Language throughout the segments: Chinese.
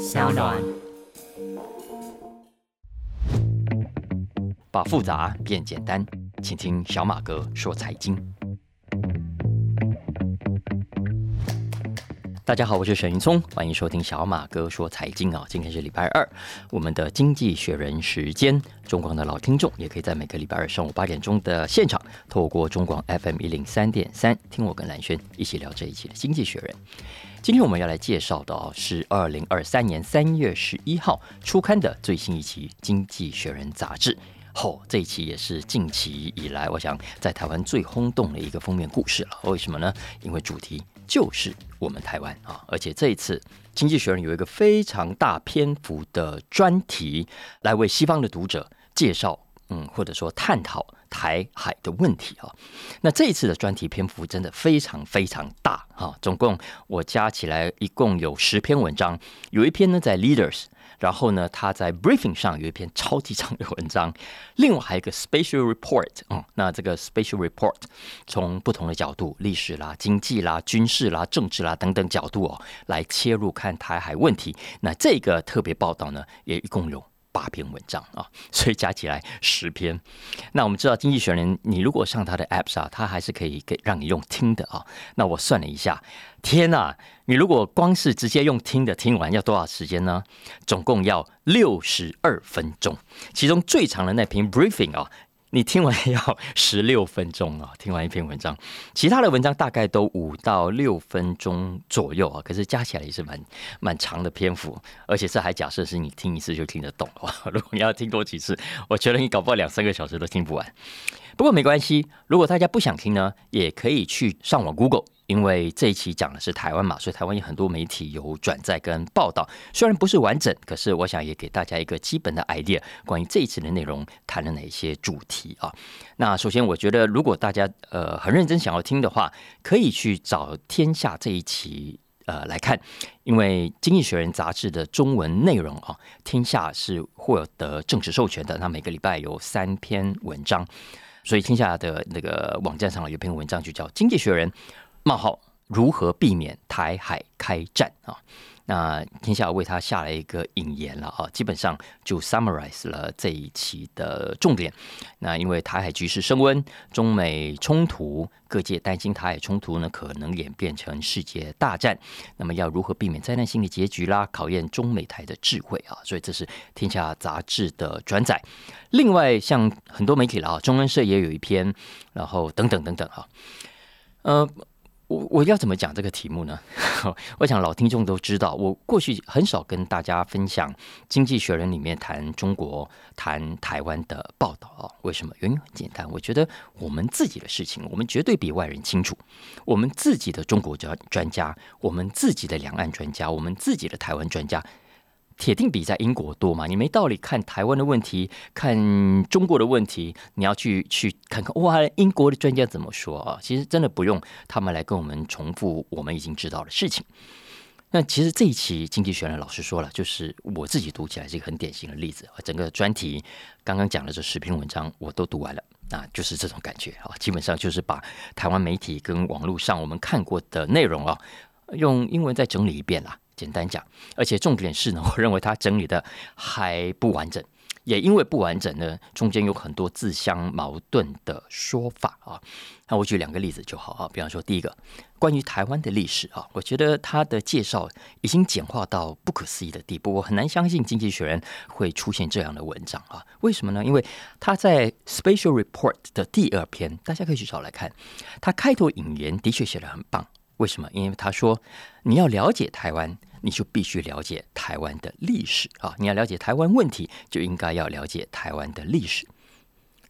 小暖。把复杂变简单，请听小马哥说财经。大家好，我是沈云聪，欢迎收听小马哥说财经啊。今天是礼拜二，我们的经济学人时间，中广的老听众也可以在每个礼拜二上午八点钟的现场，透过中广 FM 一零三点三，听我跟蓝轩一起聊这一期的经济学人。今天我们要来介绍的哦是二零二三年三月十一号出刊的最新一期《经济学人》杂志。后这一期也是近期以来，我想在台湾最轰动的一个封面故事了。为什么呢？因为主题就是我们台湾啊！而且这一次《经济学人》有一个非常大篇幅的专题，来为西方的读者介绍，嗯，或者说探讨台海的问题啊。那这一次的专题篇幅真的非常非常大啊！总共我加起来一共有十篇文章，有一篇呢在 Leaders。然后呢，他在 briefing 上有一篇超级长的文章，另外还有一个 special report 嗯，那这个 special report 从不同的角度，历史啦、经济啦、军事啦、政治啦等等角度哦，来切入看台海问题。那这个特别报道呢，也一共有。八篇文章啊，所以加起来十篇。那我们知道，经济学人，你如果上他的 App 上，他还是可以给让你用听的啊。那我算了一下，天呐，你如果光是直接用听的听完，要多少时间呢？总共要六十二分钟，其中最长的那篇 Briefing 啊。你听完要十六分钟啊！听完一篇文章，其他的文章大概都五到六分钟左右啊，可是加起来也是蛮蛮长的篇幅，而且这还假设是你听一次就听得懂啊。如果你要听多几次，我觉得你搞不好两三个小时都听不完。不过没关系，如果大家不想听呢，也可以去上网 Google。因为这一期讲的是台湾嘛，所以台湾有很多媒体有转载跟报道，虽然不是完整，可是我想也给大家一个基本的 idea，关于这一次的内容谈了哪些主题啊？那首先，我觉得如果大家呃很认真想要听的话，可以去找《天下》这一期呃来看，因为《经济学人》杂志的中文内容啊，《天下》是获得正式授权的，那每个礼拜有三篇文章，所以《天下》的那个网站上有篇文章就叫《经济学人》。冒号如何避免台海开战啊？那天下为他下了一个引言了啊，基本上就 summarize 了这一期的重点。那因为台海局势升温，中美冲突，各界担心台海冲突呢可能演变成世界大战。那么要如何避免灾难性的结局啦？考验中美台的智慧啊！所以这是天下杂志的转载。另外，像很多媒体了啊，中文社也有一篇，然后等等等等哈，呃。我我要怎么讲这个题目呢？我想老听众都知道，我过去很少跟大家分享《经济学人》里面谈中国、谈台湾的报道啊。为什么？原因很简单，我觉得我们自己的事情，我们绝对比外人清楚。我们自己的中国专专家，我们自己的两岸专家，我们自己的台湾专家。铁定比在英国多嘛？你没道理看台湾的问题，看中国的问题，你要去去看看哇，英国的专家怎么说啊？其实真的不用他们来跟我们重复我们已经知道的事情。那其实这一期《经济学人》老师说了，就是我自己读起来是一个很典型的例子啊。整个专题刚刚讲的这十篇文章我都读完了，那就是这种感觉啊。基本上就是把台湾媒体跟网络上我们看过的内容啊，用英文再整理一遍啦。简单讲，而且重点是呢，我认为他整理的还不完整，也因为不完整呢，中间有很多自相矛盾的说法啊。那我举两个例子就好啊，比方说第一个，关于台湾的历史啊，我觉得他的介绍已经简化到不可思议的地步，我很难相信《经济学人》会出现这样的文章啊。为什么呢？因为他在 Special Report 的第二篇，大家可以去找来看，他开头引言的确写的很棒。为什么？因为他说，你要了解台湾。你就必须了解台湾的历史啊！你要了解台湾问题，就应该要了解台湾的历史。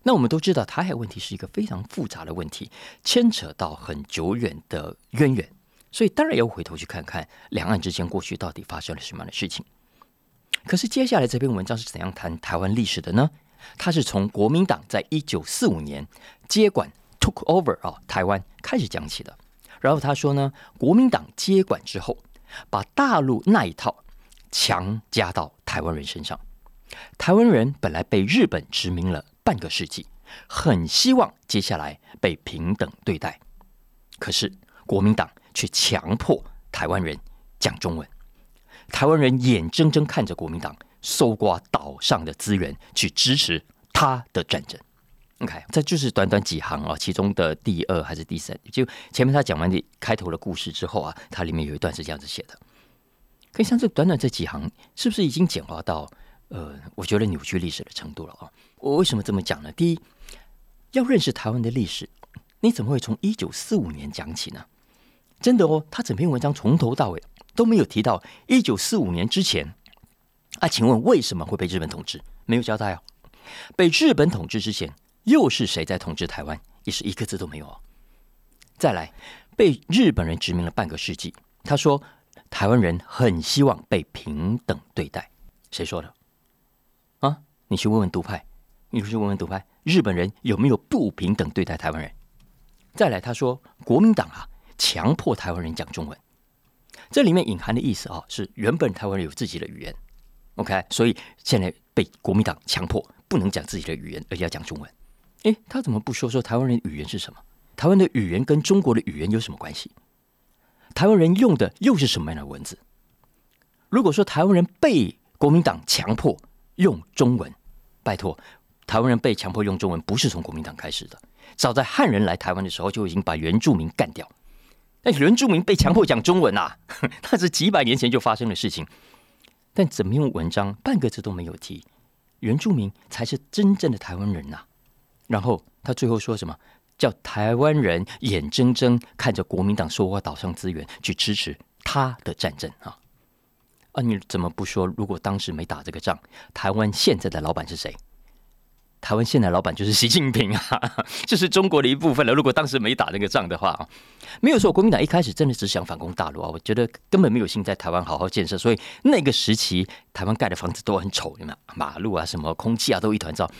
那我们都知道，台海问题是一个非常复杂的问题，牵扯到很久远的渊源，所以当然要回头去看看两岸之间过去到底发生了什么样的事情。可是接下来这篇文章是怎样谈台湾历史的呢？它是从国民党在一九四五年接管 took over 啊台湾开始讲起的。然后他说呢，国民党接管之后。把大陆那一套强加到台湾人身上。台湾人本来被日本殖民了半个世纪，很希望接下来被平等对待。可是国民党却强迫台湾人讲中文。台湾人眼睁睁看着国民党搜刮岛上的资源，去支持他的战争。OK，这就是短短几行啊，其中的第二还是第三？就前面他讲完的开头的故事之后啊，它里面有一段是这样子写的。可以像这短短这几行，是不是已经简化到呃，我觉得扭曲历史的程度了啊？我为什么这么讲呢？第一，要认识台湾的历史，你怎么会从一九四五年讲起呢？真的哦，他整篇文章从头到尾都没有提到一九四五年之前啊？请问为什么会被日本统治？没有交代哦。被日本统治之前。又是谁在统治台湾？也是一个字都没有哦。再来，被日本人殖民了半个世纪。他说，台湾人很希望被平等对待。谁说的？啊，你去问问独派，你去问问独派，日本人有没有不平等对待台湾人？再来，他说，国民党啊，强迫台湾人讲中文。这里面隐含的意思啊，是原本台湾人有自己的语言，OK，所以现在被国民党强迫不能讲自己的语言，而且要讲中文。哎，他怎么不说说台湾人语言是什么？台湾的语言跟中国的语言有什么关系？台湾人用的又是什么样的文字？如果说台湾人被国民党强迫用中文，拜托，台湾人被强迫用中文不是从国民党开始的，早在汉人来台湾的时候就已经把原住民干掉。那原住民被强迫讲中文啊，那是几百年前就发生的事情。但怎么用文章半个字都没有提，原住民才是真正的台湾人呐。然后他最后说什么？叫台湾人眼睁睁看着国民党收获岛上资源，去支持他的战争啊！啊，你怎么不说？如果当时没打这个仗，台湾现在的老板是谁？台湾现在老板就是习近平啊，这是中国的一部分了。如果当时没打那个仗的话啊，没有说国民党一开始真的只想反攻大陆啊，我觉得根本没有心在台湾好好建设，所以那个时期台湾盖的房子都很丑，有没有？马路啊，什么空气啊，都一团糟。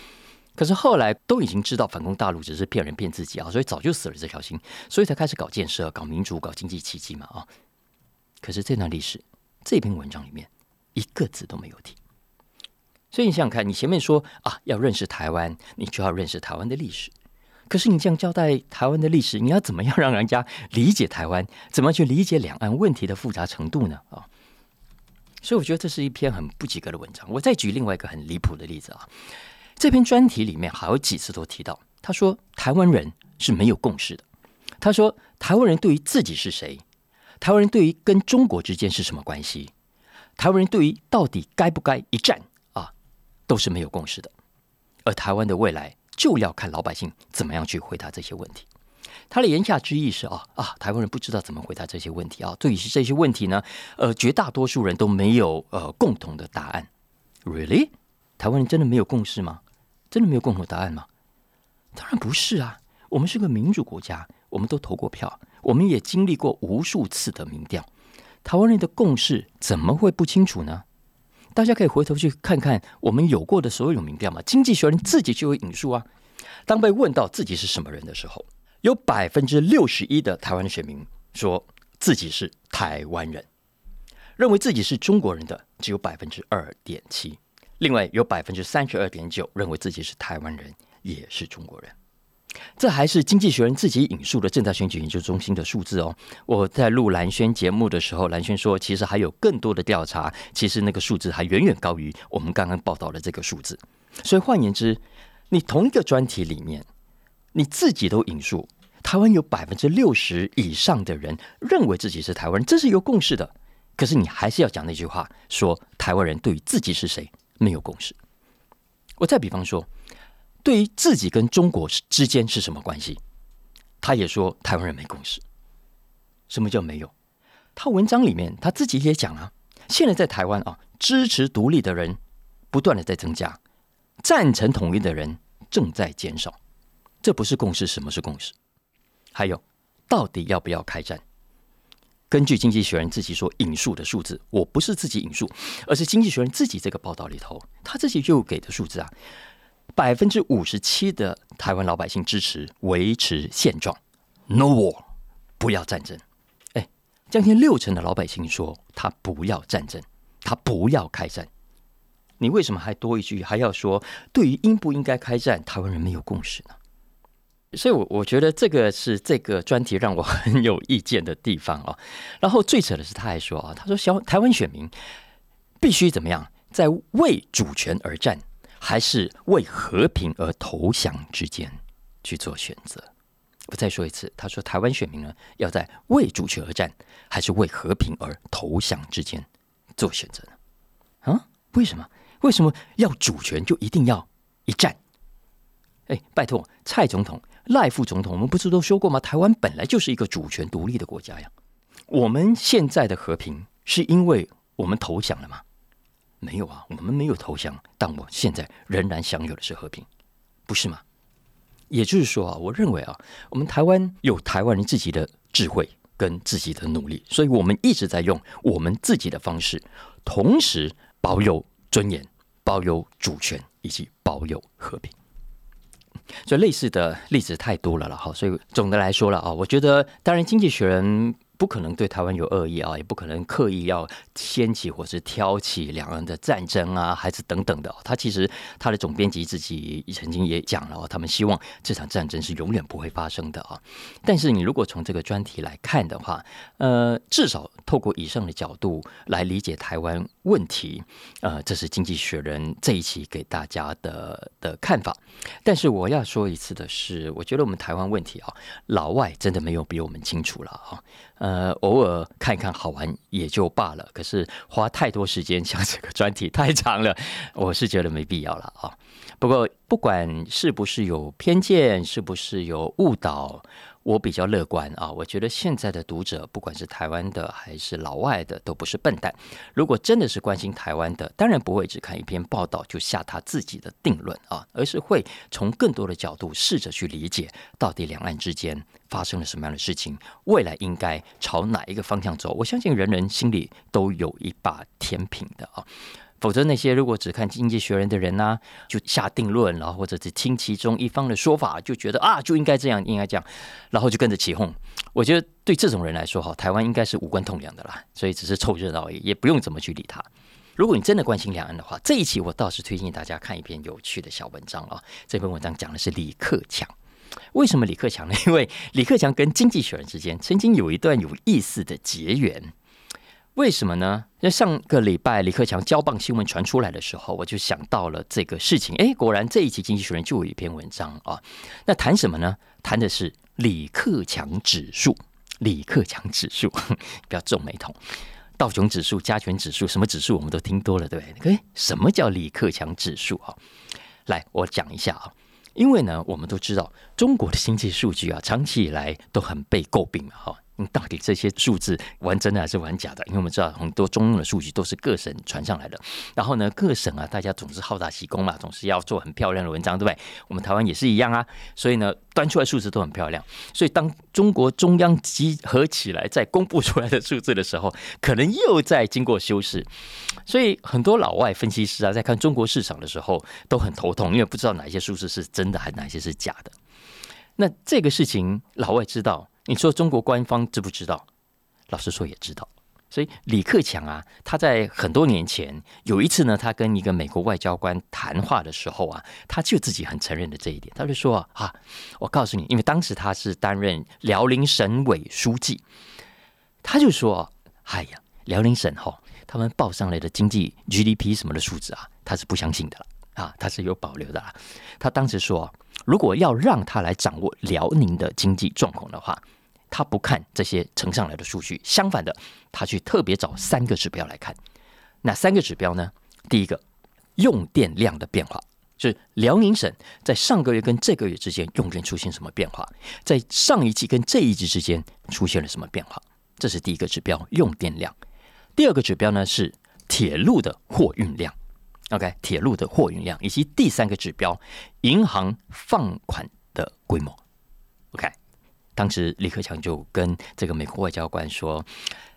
可是后来都已经知道反攻大陆只是骗人骗自己啊，所以早就死了这条心，所以才开始搞建设、搞民主、搞经济奇迹嘛啊！可是这段历史这篇文章里面一个字都没有提，所以你想想看，你前面说啊要认识台湾，你就要认识台湾的历史。可是你这样交代台湾的历史，你要怎么样让人家理解台湾？怎么去理解两岸问题的复杂程度呢？啊！所以我觉得这是一篇很不及格的文章。我再举另外一个很离谱的例子啊。这篇专题里面还有几次都提到，他说台湾人是没有共识的。他说台湾人对于自己是谁，台湾人对于跟中国之间是什么关系，台湾人对于到底该不该一战啊，都是没有共识的。而台湾的未来就要看老百姓怎么样去回答这些问题。他的言下之意是啊啊，台湾人不知道怎么回答这些问题啊。对于这些问题呢，呃，绝大多数人都没有呃共同的答案。Really？台湾人真的没有共识吗？真的没有共同答案吗？当然不是啊！我们是个民主国家，我们都投过票，我们也经历过无数次的民调。台湾人的共识怎么会不清楚呢？大家可以回头去看看我们有过的所有民调嘛。经济学人自己就有引述啊。当被问到自己是什么人的时候，有百分之六十一的台湾的选民说自己是台湾人，认为自己是中国人的只有百分之二点七。另外有百分之三十二点九认为自己是台湾人，也是中国人。这还是经济学人自己引述的正在选举研究中心的数字哦。我在录蓝轩节目的时候，蓝轩说，其实还有更多的调查，其实那个数字还远远高于我们刚刚报道的这个数字。所以换言之，你同一个专题里面，你自己都引述台湾有百分之六十以上的人认为自己是台湾人，这是有共识的。可是你还是要讲那句话，说台湾人对于自己是谁？没有共识。我再比方说，对于自己跟中国之间是什么关系，他也说台湾人没共识。什么叫没有？他文章里面他自己也讲啊，现在在台湾啊，支持独立的人不断的在增加，赞成统一的人正在减少。这不是共识，什么是共识？还有，到底要不要开战？根据《经济学人》自己所引述的数字，我不是自己引述，而是《经济学人》自己这个报道里头，他自己就给的数字啊，百分之五十七的台湾老百姓支持维持现状，No war，不要战争。哎，将近六成的老百姓说他不要战争，他不要开战。你为什么还多一句，还要说对于应不应该开战，台湾人没有共识呢？所以，我我觉得这个是这个专题让我很有意见的地方哦。然后最扯的是，他还说啊，他说小台湾选民必须怎么样，在为主权而战，还是为和平而投降之间去做选择。我再说一次，他说台湾选民呢，要在为主权而战，还是为和平而投降之间做选择呢？啊？为什么？为什么要主权就一定要一战？哎，拜托，蔡总统、赖副总统，我们不是都说过吗？台湾本来就是一个主权独立的国家呀。我们现在的和平是因为我们投降了吗？没有啊，我们没有投降，但我现在仍然享有的是和平，不是吗？也就是说啊，我认为啊，我们台湾有台湾人自己的智慧跟自己的努力，所以我们一直在用我们自己的方式，同时保有尊严、保有主权以及保有和平。所以类似的例子太多了了哈，所以总的来说了啊，我觉得当然经济学人。不可能对台湾有恶意啊，也不可能刻意要掀起或是挑起两岸的战争啊，还是等等的。他其实他的总编辑自己曾经也讲了，他们希望这场战争是永远不会发生的啊。但是你如果从这个专题来看的话，呃，至少透过以上的角度来理解台湾问题，呃，这是经济学人这一期给大家的的看法。但是我要说一次的是，我觉得我们台湾问题啊，老外真的没有比我们清楚了啊。呃，偶尔看一看好玩也就罢了。可是花太多时间想这个专题太长了，我是觉得没必要了啊。不过不管是不是有偏见，是不是有误导。我比较乐观啊，我觉得现在的读者，不管是台湾的还是老外的，都不是笨蛋。如果真的是关心台湾的，当然不会只看一篇报道就下他自己的定论啊，而是会从更多的角度试着去理解，到底两岸之间发生了什么样的事情，未来应该朝哪一个方向走。我相信人人心里都有一把天平的啊。否则，那些如果只看《经济学人》的人呢，就下定论，然后或者只听其中一方的说法，就觉得啊，就应该这样，应该这样，然后就跟着起哄。我觉得对这种人来说，哈，台湾应该是无关痛痒的啦，所以只是凑热闹而已，也不用怎么去理他。如果你真的关心两岸的话，这一期我倒是推荐大家看一篇有趣的小文章啊。这篇文章讲的是李克强。为什么李克强呢？因为李克强跟《经济学人》之间曾经有一段有意思的结缘。为什么呢？那上个礼拜李克强交棒新闻传出来的时候，我就想到了这个事情。哎，果然这一期《经济学人》就有一篇文章啊。那谈什么呢？谈的是李克强指数。李克强指数，不要皱眉头。道琼指数、加权指数，什么指数我们都听多了，对不对？哎，什么叫李克强指数啊？来，我讲一下啊。因为呢，我们都知道中国的经济数据啊，长期以来都很被诟病嘛，到底这些数字玩真的还是玩假的？因为我们知道很多中用的数据都是各省传上来的，然后呢，各省啊，大家总是好大喜功嘛，总是要做很漂亮的文章，对不对？我们台湾也是一样啊，所以呢，端出来数字都很漂亮。所以当中国中央集合起来再公布出来的数字的时候，可能又在经过修饰。所以很多老外分析师啊，在看中国市场的时候都很头痛，因为不知道哪些数字是真的，还哪些是假的。那这个事情老外知道。你说中国官方知不知道？老实说也知道。所以李克强啊，他在很多年前有一次呢，他跟一个美国外交官谈话的时候啊，他就自己很承认的这一点，他就说啊，我告诉你，因为当时他是担任辽宁省委书记，他就说，哎呀，辽宁省哈，他们报上来的经济 GDP 什么的数字啊，他是不相信的了啊，他是有保留的啦。他当时说。如果要让他来掌握辽宁的经济状况的话，他不看这些呈上来的数据，相反的，他去特别找三个指标来看。哪三个指标呢？第一个，用电量的变化，就是辽宁省在上个月跟这个月之间用电出现什么变化，在上一季跟这一季之间出现了什么变化，这是第一个指标，用电量。第二个指标呢是铁路的货运量。OK，铁路的货运量以及第三个指标，银行放款的规模。OK，当时李克强就跟这个美国外交官说，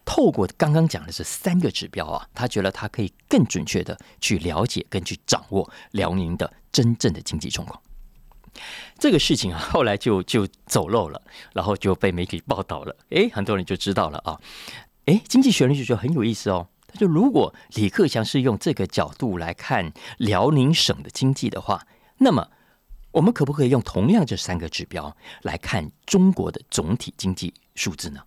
透过刚刚讲的这三个指标啊，他觉得他可以更准确的去了解、跟去掌握辽宁的真正的经济状况。这个事情啊，后来就就走漏了，然后就被媒体报道了。诶，很多人就知道了啊。诶，经济学人就觉得很有意思哦。就如果李克强是用这个角度来看辽宁省的经济的话，那么我们可不可以用同样这三个指标来看中国的总体经济数字呢？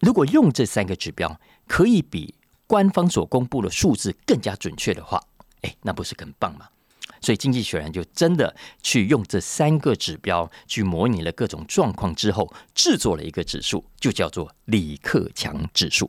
如果用这三个指标可以比官方所公布的数字更加准确的话，哎，那不是更棒吗？所以《经济学人》就真的去用这三个指标去模拟了各种状况之后，制作了一个指数，就叫做李克强指数。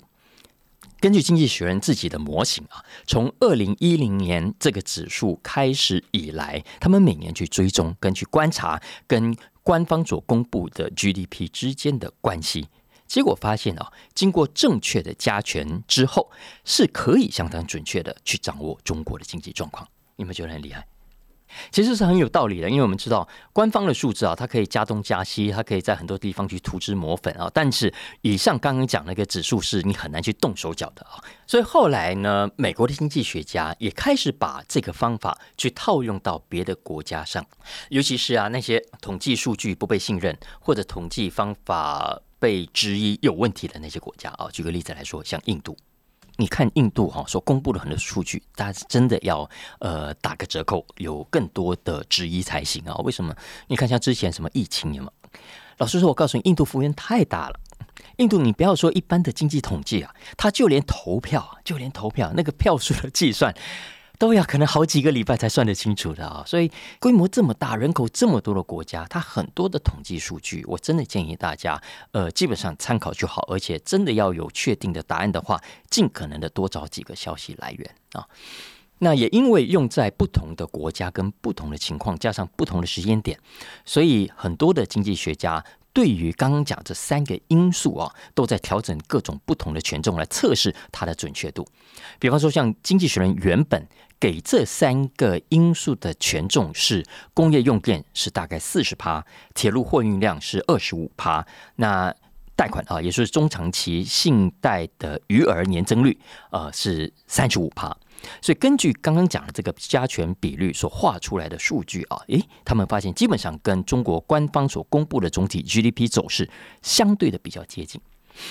根据《经济学人》自己的模型啊，从二零一零年这个指数开始以来，他们每年去追踪、跟去观察跟官方所公布的 GDP 之间的关系，结果发现啊，经过正确的加权之后，是可以相当准确的去掌握中国的经济状况。你们觉得很厉害？其实是很有道理的，因为我们知道官方的数字啊，它可以加东加西，它可以在很多地方去涂脂抹粉啊。但是以上刚刚讲那个指数是你很难去动手脚的啊。所以后来呢，美国的经济学家也开始把这个方法去套用到别的国家上，尤其是啊那些统计数据不被信任或者统计方法被质疑有问题的那些国家啊。举个例子来说，像印度。你看印度哈所公布了很多数据，大家真的要呃打个折扣，有更多的质疑才行啊？为什么？你看像之前什么疫情有吗？老实说，我告诉你，印度幅员太大了。印度，你不要说一般的经济统计啊，它就连投票，就连投票那个票数的计算。都要可能好几个礼拜才算得清楚的啊！所以规模这么大，人口这么多的国家，它很多的统计数据，我真的建议大家，呃，基本上参考就好。而且真的要有确定的答案的话，尽可能的多找几个消息来源啊。那也因为用在不同的国家跟不同的情况，加上不同的时间点，所以很多的经济学家对于刚刚讲这三个因素啊，都在调整各种不同的权重来测试它的准确度。比方说，像经济学人原本。给这三个因素的权重是工业用电是大概四十趴，铁路货运量是二十五趴，那贷款啊，也就是中长期信贷的余额年增率呃是三十五趴，所以根据刚刚讲的这个加权比率所画出来的数据啊，诶，他们发现基本上跟中国官方所公布的总体 GDP 走势相对的比较接近。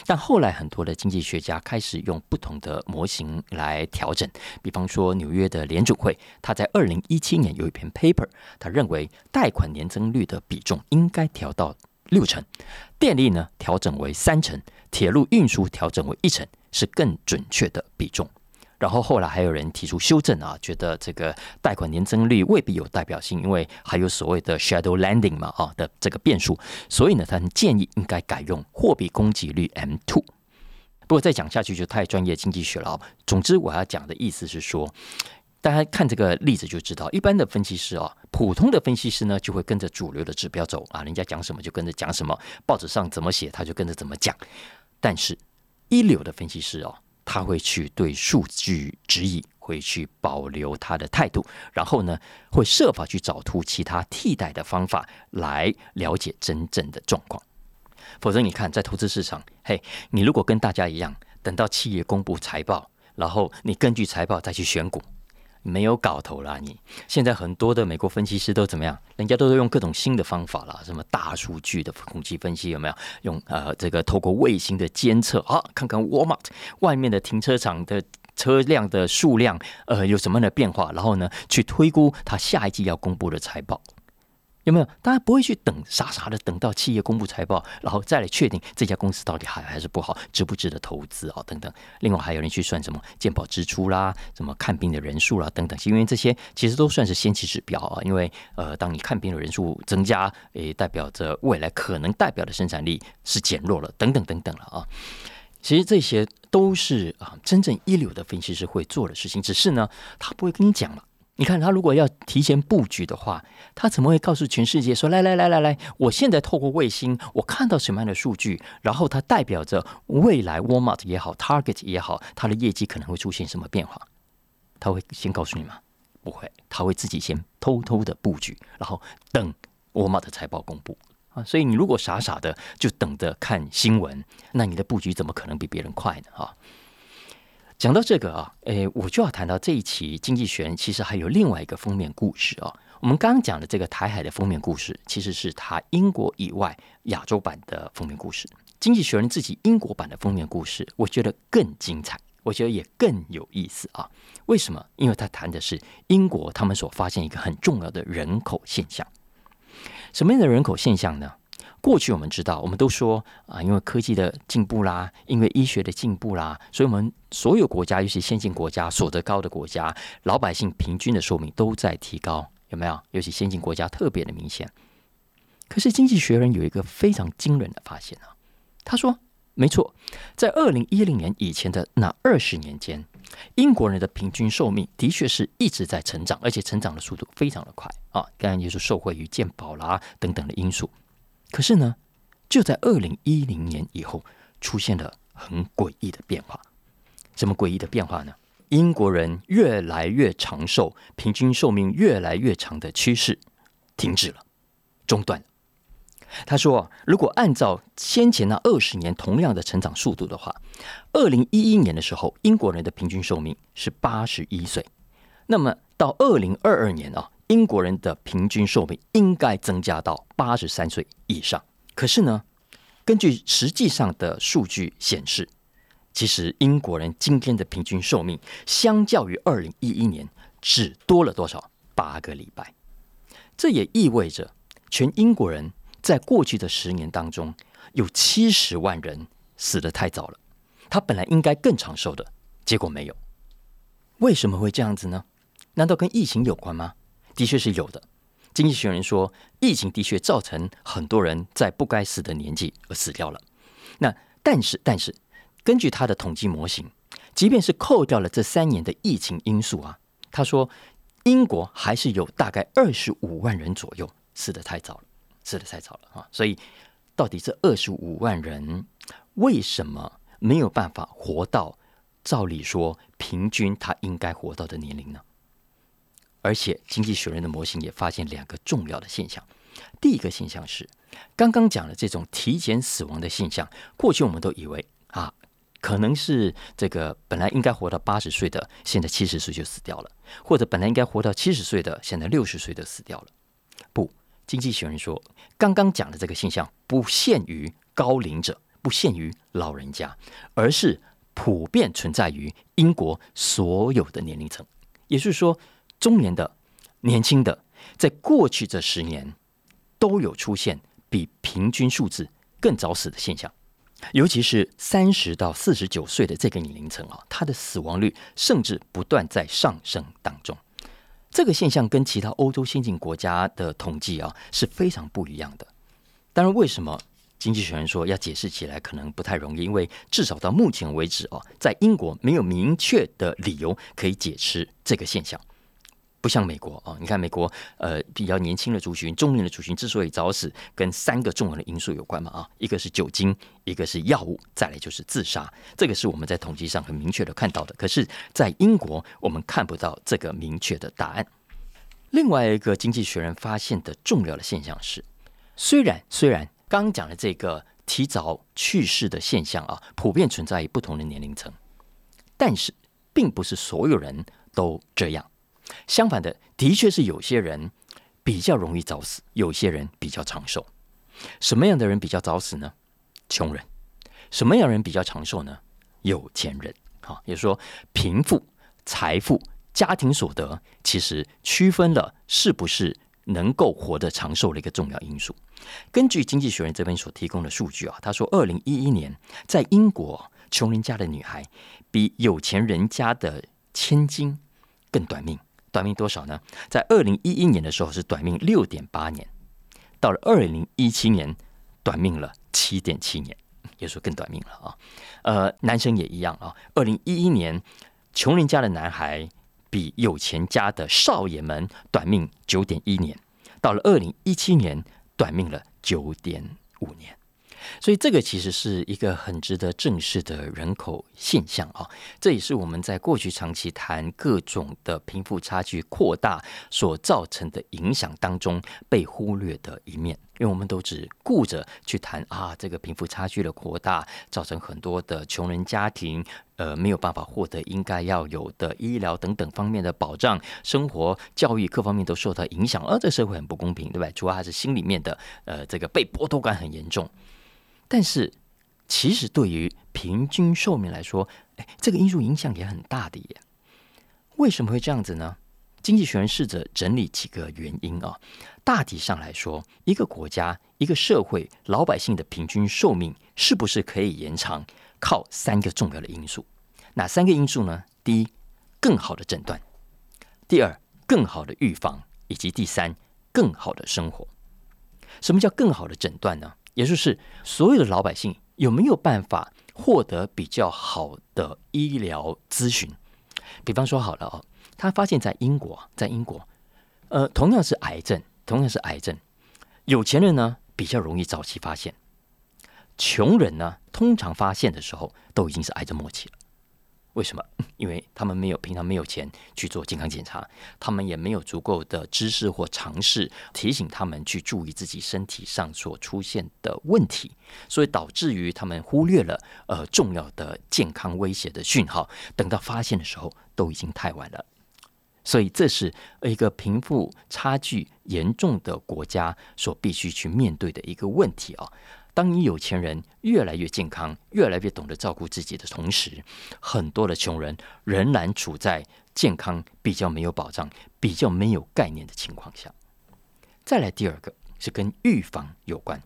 但后来很多的经济学家开始用不同的模型来调整，比方说纽约的联储会，他在二零一七年有一篇 paper，他认为贷款年增率的比重应该调到六成，电力呢调整为三成，铁路运输调整为一成，是更准确的比重。然后后来还有人提出修正啊，觉得这个贷款年增率未必有代表性，因为还有所谓的 shadow landing 嘛啊的这个变数，所以呢，他们建议应该改用货币供给率 M two。不过再讲下去就太专业经济学了。总之我要讲的意思是说，大家看这个例子就知道，一般的分析师啊，普通的分析师呢就会跟着主流的指标走啊，人家讲什么就跟着讲什么，报纸上怎么写他就跟着怎么讲。但是一流的分析师哦。他会去对数据质疑，会去保留他的态度，然后呢，会设法去找出其他替代的方法来了解真正的状况。否则，你看在投资市场，嘿，你如果跟大家一样，等到企业公布财报，然后你根据财报再去选股。没有搞头啦！你现在很多的美国分析师都怎么样？人家都是用各种新的方法啦，什么大数据的空气分析有没有？用呃这个透过卫星的监测啊，看看 Walmart 外面的停车场的车辆的数量呃有什么样的变化，然后呢去推估他下一季要公布的财报。有没有？大家不会去等，傻傻的等到企业公布财报，然后再来确定这家公司到底好还是不好，值不值得投资啊？等等。另外还有人去算什么健保支出啦，什么看病的人数啦，等等。因为这些其实都算是先期指标啊。因为呃，当你看病的人数增加，诶，代表着未来可能代表的生产力是减弱了，等等等等了啊。其实这些都是啊，真正一流的分析师会做的事情，只是呢，他不会跟你讲了。你看他如果要提前布局的话，他怎么会告诉全世界说：“来来来来来，我现在透过卫星，我看到什么样的数据，然后它代表着未来 Walmart 也好，Target 也好，它的业绩可能会出现什么变化？”他会先告诉你吗？不会，他会自己先偷偷的布局，然后等 Walmart 的财报公布啊。所以你如果傻傻的就等着看新闻，那你的布局怎么可能比别人快呢？啊？讲到这个啊，诶，我就要谈到这一期《经济学人》其实还有另外一个封面故事啊。我们刚刚讲的这个台海的封面故事，其实是他英国以外亚洲版的封面故事。《经济学人》自己英国版的封面故事，我觉得更精彩，我觉得也更有意思啊。为什么？因为他谈的是英国他们所发现一个很重要的人口现象。什么样的人口现象呢？过去我们知道，我们都说啊，因为科技的进步啦，因为医学的进步啦，所以我们所有国家，尤其先进国家、所得高的国家，老百姓平均的寿命都在提高，有没有？尤其先进国家特别的明显。可是《经济学人》有一个非常惊人的发现啊，他说，没错，在二零一零年以前的那二十年间，英国人的平均寿命的确是一直在成长，而且成长的速度非常的快啊，当然就是受惠于健保啦等等的因素。可是呢，就在二零一零年以后，出现了很诡异的变化。什么诡异的变化呢？英国人越来越长寿，平均寿命越来越长的趋势停止了，中断了。他说：“如果按照先前那二十年同样的成长速度的话，二零一一年的时候，英国人的平均寿命是八十一岁。那么到二零二二年啊，英国人的平均寿命应该增加到八十三岁以上。可是呢，根据实际上的数据显示，其实英国人今天的平均寿命相较于二零一一年只多了多少？八个礼拜。这也意味着全英国人。”在过去的十年当中，有七十万人死的太早了。他本来应该更长寿的，结果没有。为什么会这样子呢？难道跟疫情有关吗？的确是有的。经济学人说，疫情的确造成很多人在不该死的年纪而死掉了。那但是，但是根据他的统计模型，即便是扣掉了这三年的疫情因素啊，他说英国还是有大概二十五万人左右死的太早了。死的太早了啊！所以，到底这二十五万人为什么没有办法活到照理说平均他应该活到的年龄呢？而且，经济学人的模型也发现两个重要的现象。第一个现象是，刚刚讲的这种提前死亡的现象，过去我们都以为啊，可能是这个本来应该活到八十岁的，现在七十岁就死掉了；或者本来应该活到七十岁的，现在六十岁的死掉了。不。经济学人说，刚刚讲的这个现象不限于高龄者，不限于老人家，而是普遍存在于英国所有的年龄层。也就是说，中年的、年轻的，在过去这十年都有出现比平均数字更早死的现象。尤其是三十到四十九岁的这个年龄层啊，它的死亡率甚至不断在上升当中。这个现象跟其他欧洲先进国家的统计啊是非常不一样的。当然，为什么经济学人说要解释起来可能不太容易？因为至少到目前为止哦，在英国没有明确的理由可以解释这个现象。不像美国啊，你看美国呃比较年轻的族群、中年的族群之所以早死，跟三个重要的因素有关嘛啊，一个是酒精，一个是药物，再来就是自杀，这个是我们在统计上很明确的看到的。可是，在英国我们看不到这个明确的答案。另外一个经济学人发现的重要的现象是，虽然虽然刚讲的这个提早去世的现象啊，普遍存在于不同的年龄层，但是并不是所有人都这样。相反的，的确是有些人比较容易早死，有些人比较长寿。什么样的人比较早死呢？穷人。什么样的人比较长寿呢？有钱人。好，也说，贫富、财富、家庭所得，其实区分了是不是能够活得长寿的一个重要因素。根据经济学人这边所提供的数据啊，他说，二零一一年在英国，穷人家的女孩比有钱人家的千金更短命。短命多少呢？在二零一一年的时候是短命六点八年，到了二零一七年短命了七点七年，也说更短命了啊。呃，男生也一样啊。二零一一年，穷人家的男孩比有钱家的少爷们短命九点一年，到了二零一七年短命了九点五年。所以这个其实是一个很值得正视的人口现象啊，这也是我们在过去长期谈各种的贫富差距扩大所造成的影响当中被忽略的一面，因为我们都只顾着去谈啊，这个贫富差距的扩大造成很多的穷人家庭呃没有办法获得应该要有的医疗等等方面的保障，生活教育各方面都受到影响，而这社会很不公平，对吧？主要还是心里面的呃这个被剥夺感很严重。但是，其实对于平均寿命来说，哎，这个因素影响也很大的耶。为什么会这样子呢？经济学人试着整理几个原因啊。大体上来说，一个国家、一个社会老百姓的平均寿命是不是可以延长，靠三个重要的因素。哪三个因素呢？第一，更好的诊断；第二，更好的预防；以及第三，更好的生活。什么叫更好的诊断呢？也就是所有的老百姓有没有办法获得比较好的医疗咨询？比方说好了哦，他发现，在英国，在英国，呃，同样是癌症，同样是癌症，有钱人呢比较容易早期发现，穷人呢通常发现的时候都已经是癌症末期了。为什么？因为他们没有平常没有钱去做健康检查，他们也没有足够的知识或尝试提醒他们去注意自己身体上所出现的问题，所以导致于他们忽略了呃重要的健康威胁的讯号，等到发现的时候都已经太晚了。所以这是一个贫富差距严重的国家所必须去面对的一个问题啊。当你有钱人越来越健康、越来越懂得照顾自己的同时，很多的穷人仍然处在健康比较没有保障、比较没有概念的情况下。再来第二个是跟预防有关，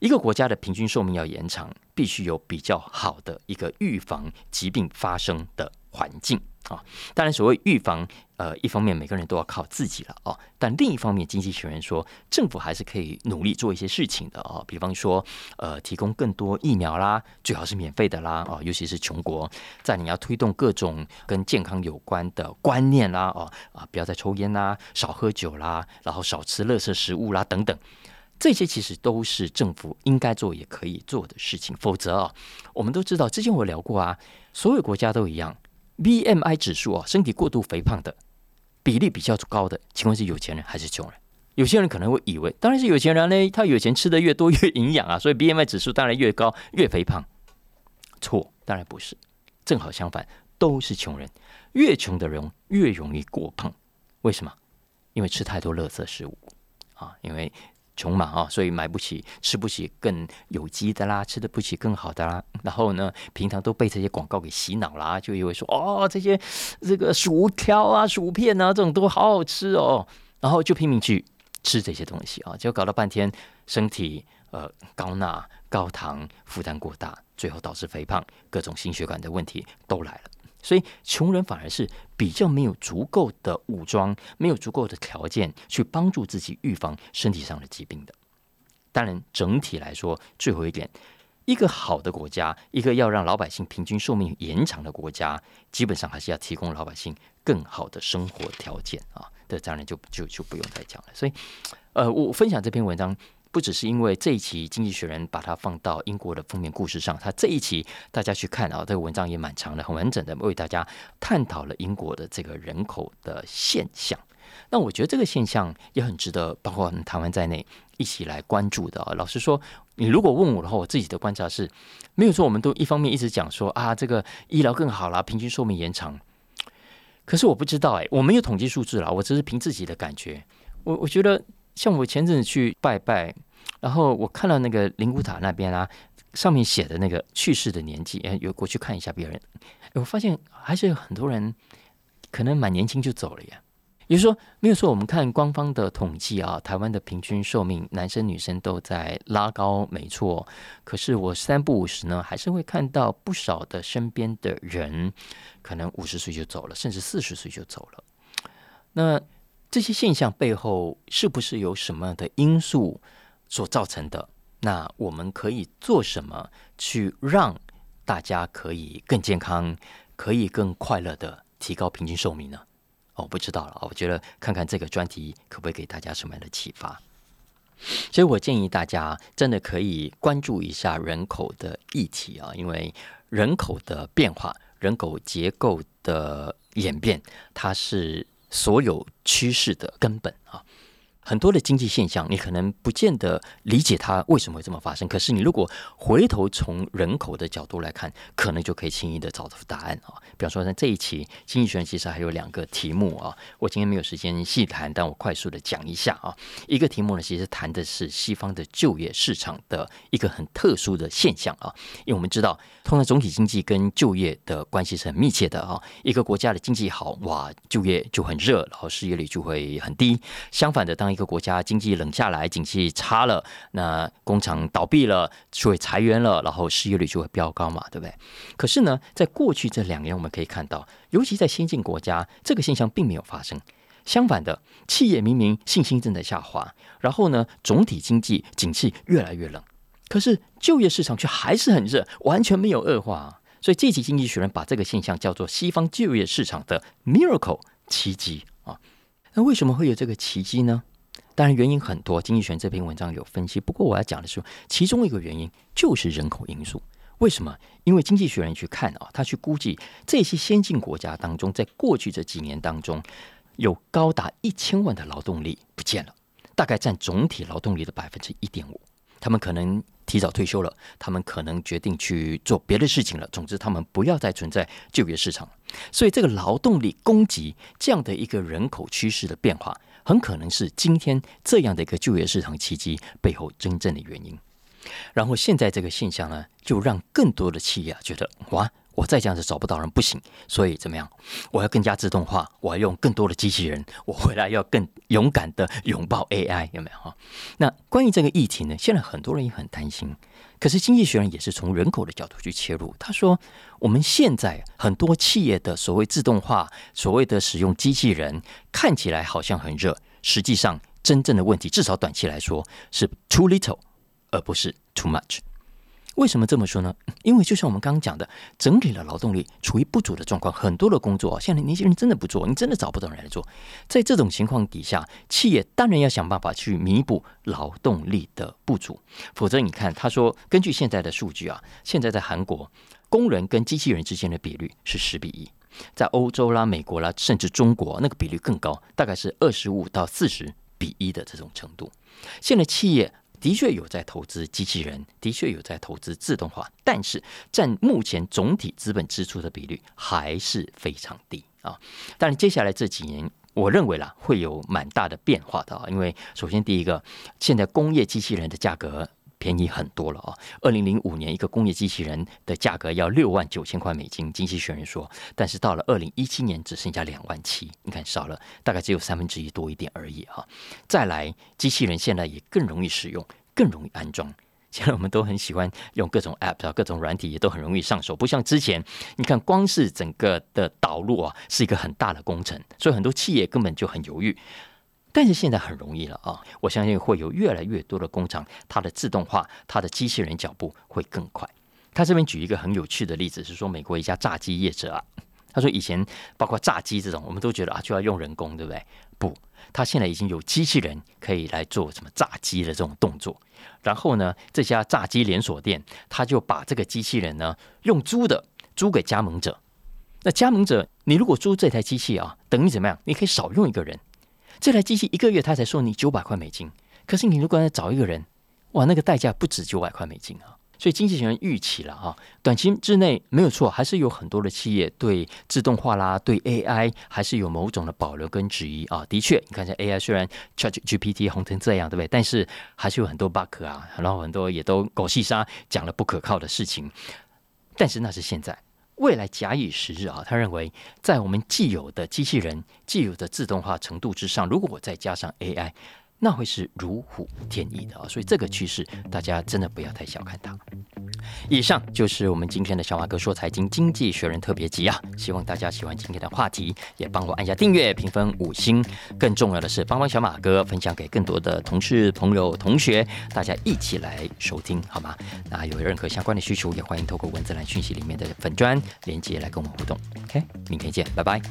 一个国家的平均寿命要延长，必须有比较好的一个预防疾病发生的环境。啊，当然，所谓预防，呃，一方面每个人都要靠自己了哦，但另一方面，经济学人说，政府还是可以努力做一些事情的哦，比方说，呃，提供更多疫苗啦，最好是免费的啦，哦，尤其是穷国，在你要推动各种跟健康有关的观念啦，哦，啊，不要再抽烟啦，少喝酒啦，然后少吃垃圾食物啦，等等，这些其实都是政府应该做也可以做的事情，否则啊，我们都知道，之前我聊过啊，所有国家都一样。B M I 指数啊，身体过度肥胖的比例比较高的，请问是有钱人还是穷人？有些人可能会以为，当然是有钱人嘞，他有钱吃的越多越营养啊，所以 B M I 指数当然越高越肥胖。错，当然不是，正好相反，都是穷人，越穷的人越容易过胖。为什么？因为吃太多垃圾食物啊，因为。穷嘛啊，所以买不起、吃不起更有机的啦，吃的不起更好的啦。然后呢，平常都被这些广告给洗脑啦，就以为说哦，这些这个薯条啊、薯片啊这种都好好吃哦，然后就拼命去吃这些东西啊，结果搞了半天身体呃高钠、高糖负担过大，最后导致肥胖，各种心血管的问题都来了。所以穷人反而是比较没有足够的武装，没有足够的条件去帮助自己预防身体上的疾病的。当然，整体来说，最后一点，一个好的国家，一个要让老百姓平均寿命延长的国家，基本上还是要提供老百姓更好的生活条件啊。这当然就就就不用再讲了。所以，呃，我分享这篇文章。不只是因为这一期《经济学人》把它放到英国的封面故事上，它这一期大家去看啊，这个文章也蛮长的，很完整的为大家探讨了英国的这个人口的现象。那我觉得这个现象也很值得包括台湾在内一起来关注的。老实说，你如果问我的话，我自己的观察是没有说我们都一方面一直讲说啊，这个医疗更好啦，平均寿命延长。可是我不知道哎，我没有统计数字了，我只是凭自己的感觉。我我觉得。像我前阵子去拜拜，然后我看到那个灵骨塔那边啊，上面写的那个去世的年纪，哎，有过去看一下别人，我发现还是有很多人可能蛮年轻就走了呀。也就是说，没有说我们看官方的统计啊，台湾的平均寿命，男生女生都在拉高，没错。可是我三不五时呢，还是会看到不少的身边的人，可能五十岁就走了，甚至四十岁就走了。那。这些现象背后是不是有什么样的因素所造成的？那我们可以做什么去让大家可以更健康、可以更快乐的提高平均寿命呢？哦，不知道了。我觉得看看这个专题可不可以给大家什么样的启发？所以我建议大家真的可以关注一下人口的议题啊，因为人口的变化、人口结构的演变，它是。所有趋势的根本啊，很多的经济现象，你可能不见得理解它为什么会这么发生。可是你如果回头从人口的角度来看，可能就可以轻易的找到答案啊。比方说，在这一期《经济学人》其实还有两个题目啊，我今天没有时间细谈，但我快速的讲一下啊。一个题目呢，其实谈的是西方的就业市场的一个很特殊的现象啊。因为我们知道，通常总体经济跟就业的关系是很密切的啊。一个国家的经济好，哇，就业就很热，然后失业率就会很低。相反的，当一个国家经济冷下来，景气差了，那工厂倒闭了，就会裁员了，然后失业率就会飙高嘛，对不对？可是呢，在过去这两年，我们可以看到，尤其在先进国家，这个现象并没有发生。相反的，企业明明信心正在下滑，然后呢，总体经济景气越来越冷，可是就业市场却还是很热，完全没有恶化。所以这期经济学人把这个现象叫做西方就业市场的 miracle 奇迹啊。那为什么会有这个奇迹呢？当然原因很多，经济学这篇文章有分析。不过我要讲的是，其中一个原因就是人口因素。为什么？因为经济学人去看啊，他去估计这些先进国家当中，在过去这几年当中，有高达一千万的劳动力不见了，大概占总体劳动力的百分之一点五。他们可能提早退休了，他们可能决定去做别的事情了。总之，他们不要再存在就业市场。所以，这个劳动力供给这样的一个人口趋势的变化。很可能是今天这样的一个就业市场契机背后真正的原因。然后现在这个现象呢，就让更多的企业觉得哇，我再这样子找不到人不行，所以怎么样？我要更加自动化，我要用更多的机器人，我回来要更勇敢的拥抱 AI，有没有哈？那关于这个议题呢，现在很多人也很担心。可是经济学人也是从人口的角度去切入，他说，我们现在很多企业的所谓自动化，所谓的使用机器人，看起来好像很热，实际上真正的问题，至少短期来说是 too little，而不是 too much。为什么这么说呢？因为就像我们刚刚讲的，整体的劳动力处于不足的状况，很多的工作现在年轻人真的不做，你真的找不到人来做。在这种情况底下，企业当然要想办法去弥补劳动力的不足，否则你看，他说根据现在的数据啊，现在在韩国，工人跟机器人之间的比率是十比一，在欧洲啦、美国啦，甚至中国那个比率更高，大概是二十五到四十比一的这种程度。现在企业。的确有在投资机器人，的确有在投资自动化，但是占目前总体资本支出的比率还是非常低啊。但是接下来这几年，我认为啦会有蛮大的变化的啊。因为首先第一个，现在工业机器人的价格便宜很多了啊。二零零五年一个工业机器人的价格要六万九千块美金，经济学人说，但是到了二零一七年只剩下两万七，你看少了大概只有三分之一多一点而已哈。再来，机器人现在也更容易使用。更容易安装，现在我们都很喜欢用各种 App 啊，各种软体也都很容易上手，不像之前，你看光是整个的导入啊，是一个很大的工程，所以很多企业根本就很犹豫。但是现在很容易了啊，我相信会有越来越多的工厂，它的自动化、它的机器人脚步会更快。他这边举一个很有趣的例子，是说美国一家炸鸡业者啊，他说以前包括炸鸡这种，我们都觉得啊就要用人工，对不对？不。他现在已经有机器人可以来做什么炸鸡的这种动作，然后呢，这家炸鸡连锁店他就把这个机器人呢用租的租给加盟者。那加盟者，你如果租这台机器啊，等于怎么样？你可以少用一个人。这台机器一个月他才收你九百块美金，可是你如果要找一个人，哇，那个代价不止九百块美金啊。所以经济学人预期了啊，短期之内没有错，还是有很多的企业对自动化啦、对 AI 还是有某种的保留跟质疑啊。的确，你看这 AI 虽然 ChatGPT 红成这样，对不对？但是还是有很多 bug 啊，然后很多也都狗细沙讲了不可靠的事情。但是那是现在，未来假以时日啊，他认为在我们既有的机器人、既有的自动化程度之上，如果我再加上 AI。那会是如虎添翼的啊，所以这个趋势大家真的不要太小看它。以上就是我们今天的小马哥说财经经济学人特别集啊，希望大家喜欢今天的话题，也帮我按下订阅、评分五星。更重要的是，帮帮小马哥分享给更多的同事、朋友、同学，大家一起来收听好吗？那有任何相关的需求，也欢迎透过文字栏讯息里面的粉砖连接来跟我们互动。OK，明天见，拜拜。